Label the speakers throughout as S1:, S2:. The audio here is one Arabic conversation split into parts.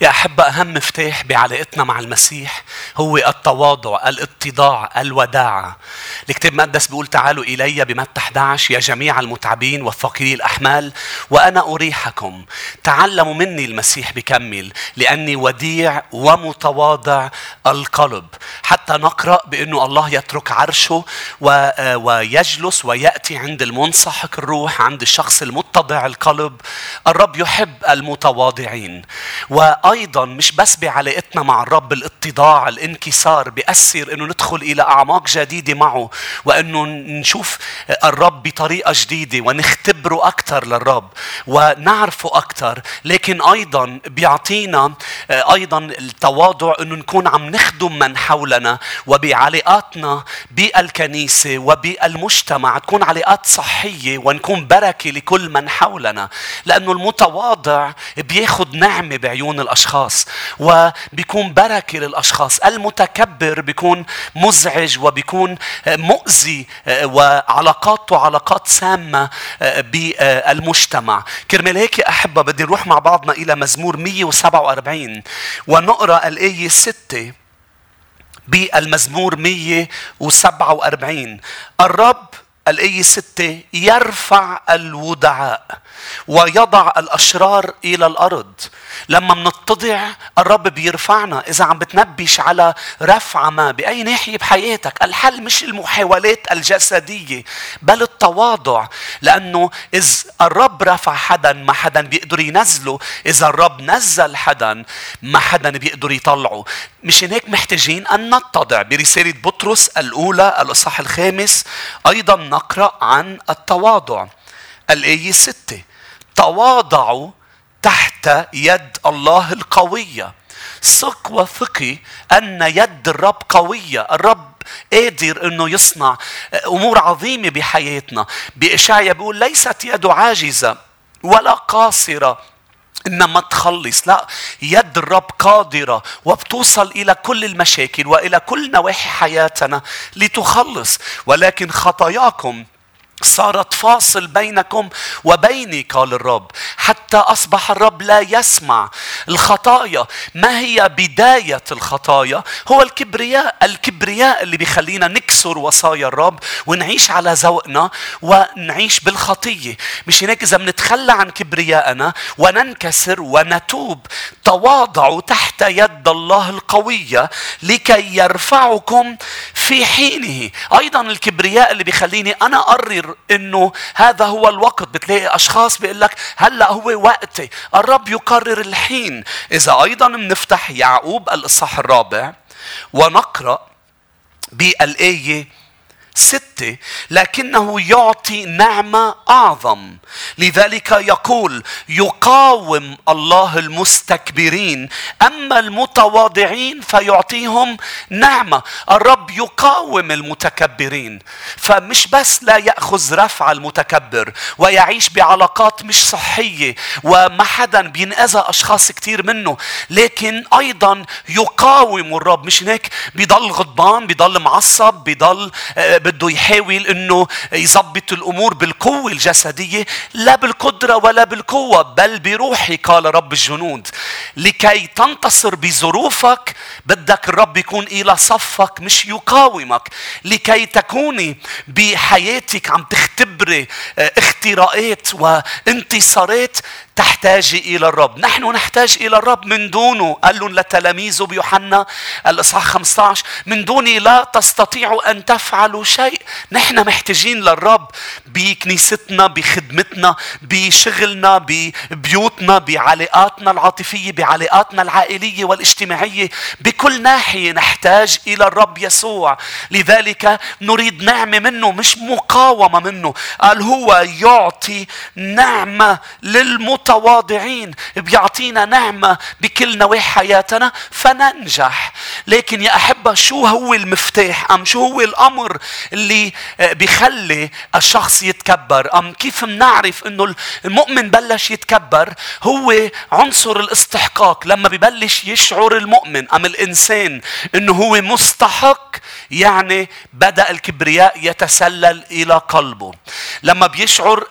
S1: يا أحبة أهم مفتاح بعلاقتنا مع المسيح هو التواضع الاتضاع الوداعة الكتاب المقدس بيقول تعالوا إلي بمتى 11 يا جميع المتعبين والثقيلي الأحمال وأنا أريحكم. تعلموا مني المسيح بكمل لأني وديع ومتواضع القلب. حتى نقرأ بأنه الله يترك عرشه ويجلس ويأتي عند المنصحك الروح عند الشخص المتضع القلب. الرب يحب المتواضعين. و أيضا مش بس بعلاقتنا مع الرب الاتضاع الانكسار بيأثر إنه ندخل إلى أعماق جديدة معه وإنه نشوف الرب بطريقة جديدة ونختبره أكثر للرب ونعرفه أكثر لكن أيضا بيعطينا أيضا التواضع إنه نكون عم نخدم من حولنا وبعلاقاتنا بالكنيسة وبالمجتمع تكون علاقات صحية ونكون بركة لكل من حولنا. لأنه المتواضع بياخذ نعمة بعيون الاشخاص الاشخاص وبيكون بركة للأشخاص. المتكبر بيكون مزعج وبيكون مؤذي وعلاقاته علاقات سامة بالمجتمع. كرمال هيك أحبة بدي نروح مع بعضنا إلى مزمور 147 ونقرأ الآية 6 بالمزمور 147 الرب الآية ستة يرفع الودعاء ويضع الأشرار إلى الأرض. لما منتضع الرب بيرفعنا. إذا عم بتنبش على رفع ما بأي ناحية بحياتك الحل مش المحاولات الجسدية بل التواضع. لأنه إذ الرب رفع حدا ما حدا بيقدر ينزله. إذا الرب نزل حدا ما حدا بيقدر يطلعه. مش هيك محتاجين أن نتضع. برسالة بطرس الأولى الإصحاح الخامس أيضا نقرأ عن التواضع. الآية ستة. تواضعوا تحت يد الله القوية. ثق وثقي أن يد الرب قوية. الرب قادر إنه يصنع أمور عظيمة بحياتنا. باشعيا بيقول ليست يده عاجزة ولا قاصرة. إنما تخلص. لا يد الرب قادرة وبتوصل إلى كل المشاكل وإلى كل نواحي حياتنا لتخلص. ولكن خطاياكم صارت فاصل بينكم وبيني قال الرب حتى أصبح الرب لا يسمع الخطايا. ما هي بداية الخطايا؟ هو الكبرياء الكبرياء اللي بيخلينا نكسر وصايا الرب ونعيش على ذوقنا ونعيش بالخطية. مش هيك إذا بنتخلى عن كبريائنا وننكسر ونتوب. تواضعوا تحت يد الله القوية لكي يرفعكم في حينه. أيضا الكبرياء اللي بيخليني أنا أقرر إنه هذا هو الوقت. بتلاقي أشخاص بيقول لك هلأ هو وقتي الرب يقرر الحين. إذا أيضا بنفتح يعقوب الإصحاح الرابع ونقرأ بالايه ستة لكنه يعطي نعمة أعظم. لذلك يقول يقاوم الله المستكبرين. أما المتواضعين فيعطيهم نعمة. الرب يقاوم المتكبرين. فمش بس لا يأخذ رفع المتكبر ويعيش بعلاقات مش صحية وما حدا بينأذى أشخاص كتير منه لكن أيضا يقاوم الرب. مش هيك؟ بيضل غضبان بيضل معصب بيضل آه، بده يحاول إنه يظبط الأمور بالقوة الجسدية لا بالقدرة ولا بالقوة بل بروحي قال رب الجنود. لكي تنتصر بظروفك بدك الرب يكون إلى صفك مش يقاومك. لكي تكوني بحياتك عم تختبري آه، اختراقات وانتصارات تحتاج إلى الرب. نحن نحتاج إلى الرب من دونه. قال لهم لتلاميذه بيوحنا. الإصحاح 15 من دوني لا تستطيعوا أن تفعلوا شيء. نحن محتاجين للرب بكنيستنا بخدمتنا بشغلنا ببيوتنا بعلاقاتنا العاطفية بعلاقاتنا العائلية والاجتماعية. بكل ناحية نحتاج إلى الرب يسوع. لذلك نريد نعمة منه مش مقاومة منه. قال هو يعطي نعمة للمت متواضعين بيعطينا نعمة بكل نواحي حياتنا فننجح. لكن يا أحبة شو هو المفتاح؟ أم شو هو الأمر اللي آه، بيخلي الشخص يتكبر؟ أم كيف بنعرف أنه المؤمن بلش يتكبر؟ هو عنصر الاستحقاق. لما ببلش يشعر المؤمن أم الإنسان أنه هو مستحق يعني بدأ الكبرياء يتسلل إلى قلبه. لما بيشعر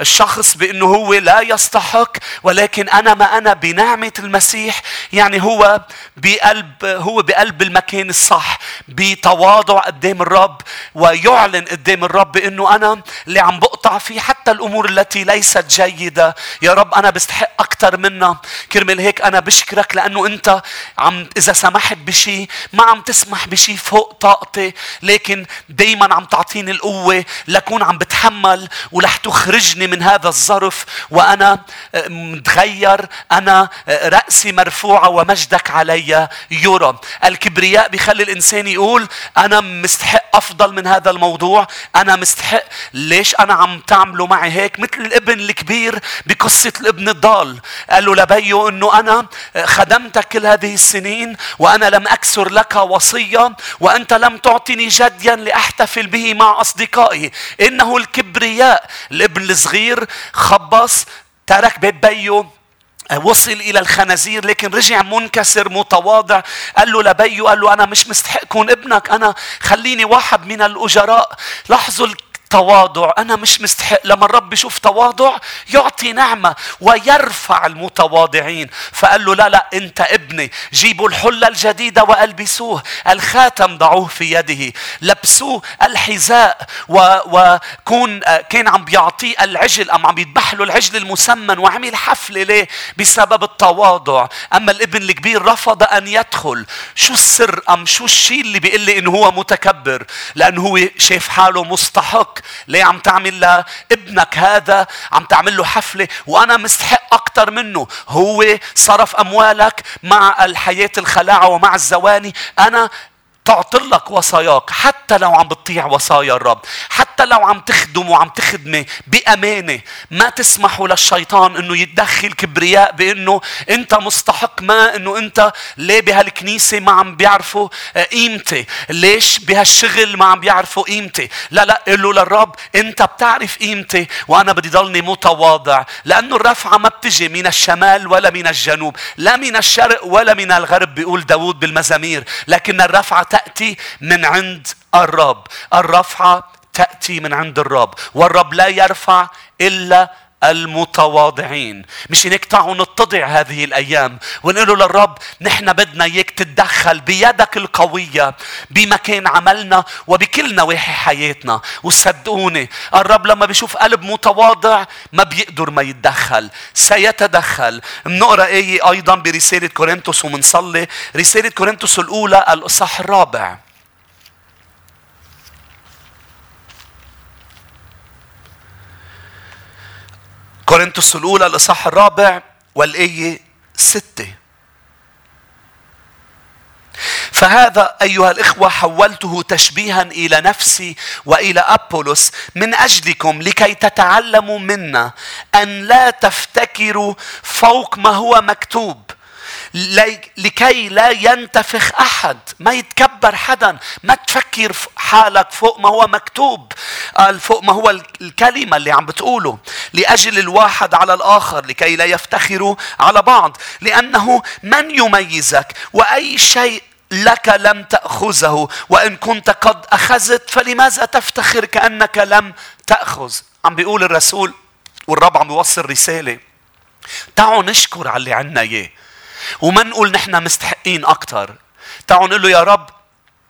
S1: الشخص بأنه هو لا يستحق ولكن أنا ما أنا بنعمة المسيح يعني هو بقلب هو بقلب المكان الصح بتواضع قدام الرب ويعلن قدام الرب بأنه أنا اللي عم بقطع فيه حتى الأمور التي ليست جيدة. يا رب أنا بستحق أكثر منها كرمال هيك أنا بشكرك لأنه أنت عم إذا سمحت بشيء ما عم تسمح بشيء فوق طاقتي لكن دايما عم تعطيني القوة لكون عم بتحمل ولح تخرجني من هذا الظرف. وأنا آه، متغير. أنا آه، رأسي مرفوعة ومجدك علي. يرى الكبرياء بيخلي الإنسان يقول أنا مستحق أفضل من هذا الموضوع. أنا مستحق. ليش أنا عم تعملوا معي هيك؟ مثل الابن الكبير بقصة الابن الضال. قال له لبيه أنه أنا خدمتك كل هذه السنين وأنا لم أكسر لك وصية وأنت لم تعطني جديا لأحتفل به مع أصدقائي. إنه الكبرياء. الابن الصغير خبص ترك بيت بيه وصل إلى الخنازير لكن رجع منكسر متواضع. قال له لبيه قال له أنا مش مستحق كون ابنك أنا خليني واحد من الأجراء. لاحظوا تواضع. أنا مش مستحق. لما الرب يشوف تواضع يعطي نعمة ويرفع المتواضعين. فقال له لا لا أنت ابني. جيبوا الحلة الجديدة وألبسوه. الخاتم ضعوه في يده. لبسوه الحذاء. وكون كان عم بيعطيه العجل أم عم يذبح له العجل المسمن وعمل حفلة ليه؟ بسبب التواضع. أما الابن الكبير رفض أن يدخل. شو السر؟ أم شو الشيء اللي بيقول لي إنه هو متكبر؟ لأنه هو شايف حاله مستحق. ليه عم تعمل لابنك هذا؟ عم تعمل له حفلة وأنا مستحق أكثر منه. هو صرف أموالك مع الحياة الخلاعة ومع الزواني. أنا تعطلك وصاياك حتى لو عم بتطيع وصايا الرب. حتى لو عم تخدم وعم تخدمي بأمانة ما تسمحوا للشيطان إنه يتدخل كبرياء بإنه أنت مستحق ما إنه أنت ليه بهالكنيسة ما عم بيعرفوا قيمتي؟ ليش بهالشغل ما عم بيعرفوا قيمتي؟ لا لا قل له للرب أنت بتعرف قيمتي وأنا بدي ضلني متواضع لأنه الرفعة ما بتجي من الشمال ولا من الجنوب لا من الشرق ولا من الغرب بيقول داود بالمزامير لكن الرفعة تأتي من عند الرب. الرفعة تأتي من عند الرب والرب لا يرفع إلا المتواضعين. مش هيك تعالوا نتضع هذه الأيام ونقول للرب نحن بدنا إياك تتدخل بيدك القوية بمكان عملنا وبكل نواحي حياتنا. وصدقوني الرب لما بيشوف قلب متواضع ما بيقدر ما يتدخل سيتدخل. بنقرأ إيه أيضا برسالة كورنثوس ومنصلي رسالة كورنثوس الأولى الاصح الرابع. كورنثوس الأولى الإصحاح الرابع والآية ستة فهذا أيها الإخوة حولته تشبيها إلى نفسي وإلى أبولس من أجلكم لكي تتعلموا منا أن لا تفتكروا فوق ما هو مكتوب. لكي لا ينتفخ أحد. ما يتكبر حدا. ما تفكر حالك فوق ما هو مكتوب. قال فوق ما هو الكلمة اللي عم بتقوله. لأجل الواحد على الآخر لكي لا يفتخروا على بعض. لأنه من يميزك؟ وأي شيء لك لم تأخذه. وإن كنت قد أخذت فلماذا تفتخر كأنك لم تأخذ؟ عم بيقول الرسول والرب عم بيوصل رسالة. تعالوا نشكر على اللي عنا إياه. وما نقول نحن مستحقين أكثر تعالوا نقول له يا رب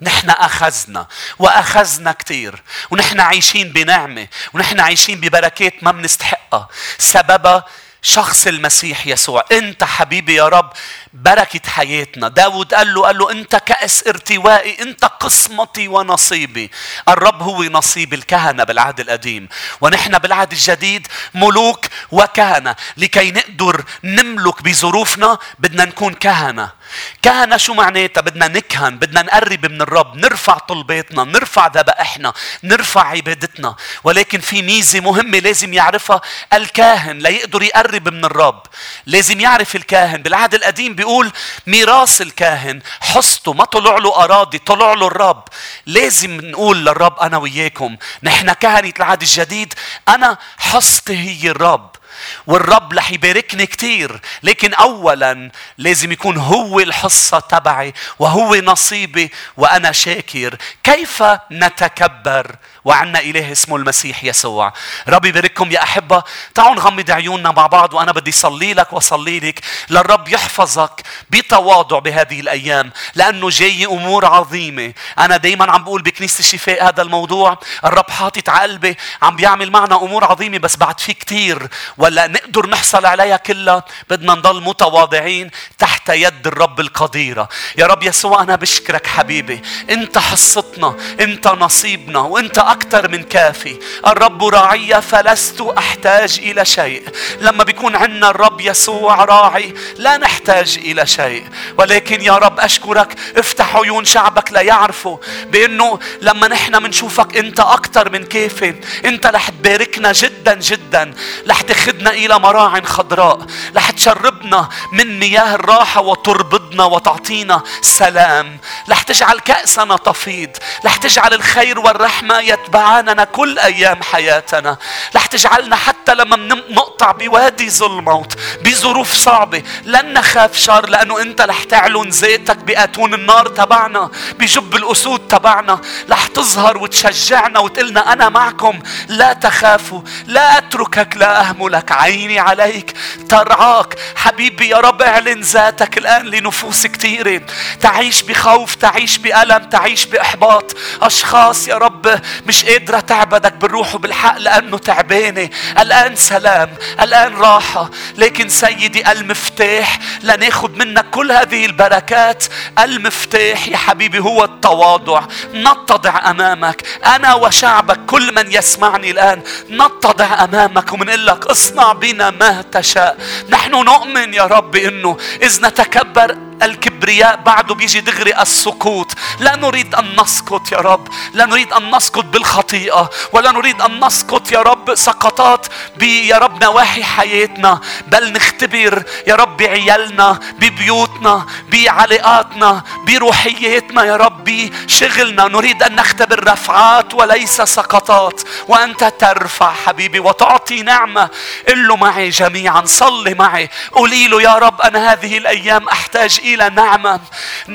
S1: نحن أخذنا وأخذنا كثير ونحن عايشين بنعمة ونحن عايشين ببركات ما بنستحقها. سببها شخص المسيح يسوع أنت حبيبي يا رب بركة حياتنا. داود قال له قال له أنت كأس ارتوائي أنت قسمتي ونصيبي. الرب هو نصيب الكهنة بالعهد القديم ونحن بالعهد الجديد ملوك وكهنة لكي نقدر نملك بظروفنا بدنا نكون كهنة. كهنة شو معناتها؟ بدنا نكهن بدنا نقرب من الرب نرفع طلباتنا نرفع ذبائحنا نرفع عبادتنا. ولكن في ميزة مهمة لازم يعرفها الكاهن ليقدر يقرب من الرب. لازم يعرف الكاهن. بالعهد القديم بيقول ميراث الكاهن حصته ما طلع له أراضي طلع له الرب. لازم نقول للرب أنا وياكم نحن كهنة العهد الجديد أنا حصتي هي الرب. والرب رح يباركني كثير لكن اولا لازم يكون هو الحصة تبعي وهو نصيبي وأنا شاكر. كيف نتكبر؟ وعنا إله اسمه المسيح يسوع. ربي يبارككم يا أحبة. تعالوا نغمض عيوننا مع بعض وأنا بدي صلي لك وصلي لك للرب يحفظك بتواضع بهذه الأيام. لأنه جاي أمور عظيمة. أنا دايما عم بقول بكنيسة الشفاء هذا الموضوع. الرب حاطط على قلبي عم بيعمل معنا أمور عظيمة بس بعد في كتير. ولا نقدر نحصل عليها كلها؟ بدنا نضل متواضعين تحت يد الرب القديرة. يا رب يسوع أنا بشكرك حبيبي. أنت حصتنا أنت نصيبنا وأنت أكثر من كافي. الرب راعي فلست أحتاج إلى شيء. لما بيكون عندنا الرب يسوع راعي لا نحتاج إلى شيء. ولكن يا رب أشكرك. افتح عيون شعبك ليعرفوا بأنه لما نحن منشوفك أنت أكثر من كافي أنت رح تباركنا جدا جدا. رح تاخذنا إلى مراع خضراء. رح تشربنا من مياه الراحة وتربضنا وتعطينا سلام. رح تجعل كأسنا تفيض. رح تجعل الخير والرحمة يتبعاننا كل أيام حياتنا. رح تجعلنا حتى لما نقطع بوادي ظلموت بظروف صعبة لن نخاف شر لأنه أنت رح تعلن ذاتك بأتون النار تبعنا بجب الأسود تبعنا. رح تظهر وتشجعنا وتقلنا أنا معكم لا تخافوا لا أتركك لا أهملك. عيني عليك ترعاك. حبيبي يا رب اعلن ذاتك الآن لنفوس كثيرة تعيش بخوف تعيش بألم تعيش بإحباط. أشخاص يا رب مش قادرة تعبدك بالروح وبالحق لأنه تعبانة. الآن سلام الآن راحة. لكن سيدي المفتاح لناخد منك كل هذه البركات. المفتاح يا حبيبي هو التواضع. نتضع أمامك. أنا وشعبك كل من يسمعني الآن نتضع أمامك ومنقول لك اصنع بنا ما تشاء. نحن نؤمن يا رب إنه إذ نتكبر الكبرياء بعده بيجي دغري السقوط لا نريد أن نسقط يا رب. لا نريد أن نسقط بالخطيئة. ولا نريد أن نسقط يا رب سقطات يا رب نواحي حياتنا. بل نختبر يا رب بعيالنا ببيوتنا بعلاقاتنا بروحياتنا يا رب بشغلنا نريد أن نختبر رفعات وليس سقطات. وأنت ترفع حبيبي وتعطي نعمة. قل له معي جميعا. صلي معي. قولي له يا رب أنا هذه الأيام أحتاج إلى نعمة.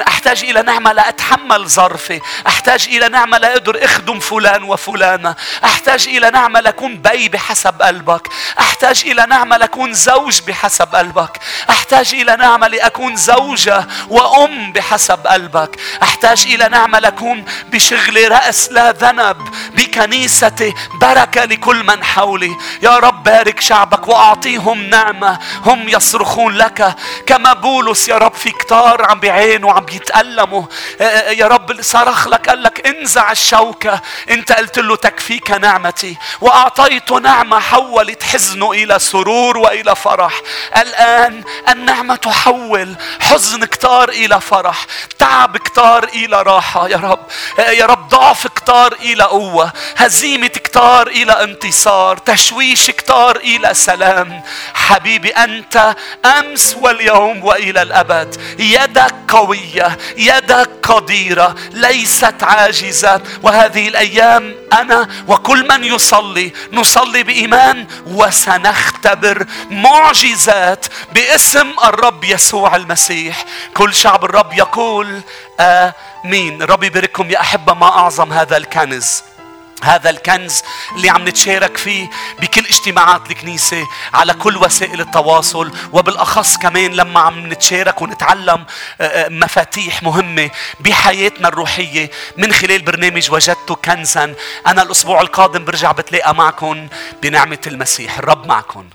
S1: أحتاج إلى نعمة لأتحمل ظرفي. أحتاج إلى نعمة لأقدر أخدم فلان وفلانة. أحتاج إلى نعمة لأكون بي بحسب قلبك. أحتاج إلى نعمة لأكون زوج بحسب قلبك. أحتاج إلى نعمة لأكون زوجة وأم بحسب قلبك. أحتاج إلى نعمة لأكون بشغلي رأس لا ذنب بكنيستي بركة لكل من حولي. يا رب بارك شعبك وأعطيهم نعمة. هم يصرخون لك. كما بولس يا رب في كتار عم بيعينوا عم بيتألموا. آه، آه، يا رب صرخ لك قال لك انزع الشوكة. انت قلت له تكفيك نعمتي. وأعطيته نعمة حولت حزنه إلى سرور وإلى فرح. الآن النعمة تحول حزن كتار إلى فرح. تعب كتار إلى راحة. يا رب آه، يا رب ضعف كتار إلى قوة. هزيمة كتار إلى انتصار. تشويش كتار إلى سلام. حبيبي أنت أمس واليوم وإلى الأبد. يدك قوية يدك قديرة ليست عاجزة. وهذه الأيام أنا وكل من يصلي نصلي بإيمان وسنختبر معجزات باسم الرب يسوع المسيح. كل شعب الرب يقول آمين. ربي يبارككم يا أحبة ما أعظم هذا الكنز. هذا الكنز اللي عم نتشارك فيه بكل اجتماعات الكنيسة على كل وسائل التواصل وبالأخص كمان لما عم نتشارك ونتعلم آه، آه، مفاتيح مهمة بحياتنا الروحية. من خلال برنامج وجدت كنزا أنا الأسبوع القادم برجع بتلاقى معكم بنعمة المسيح. الرب معكم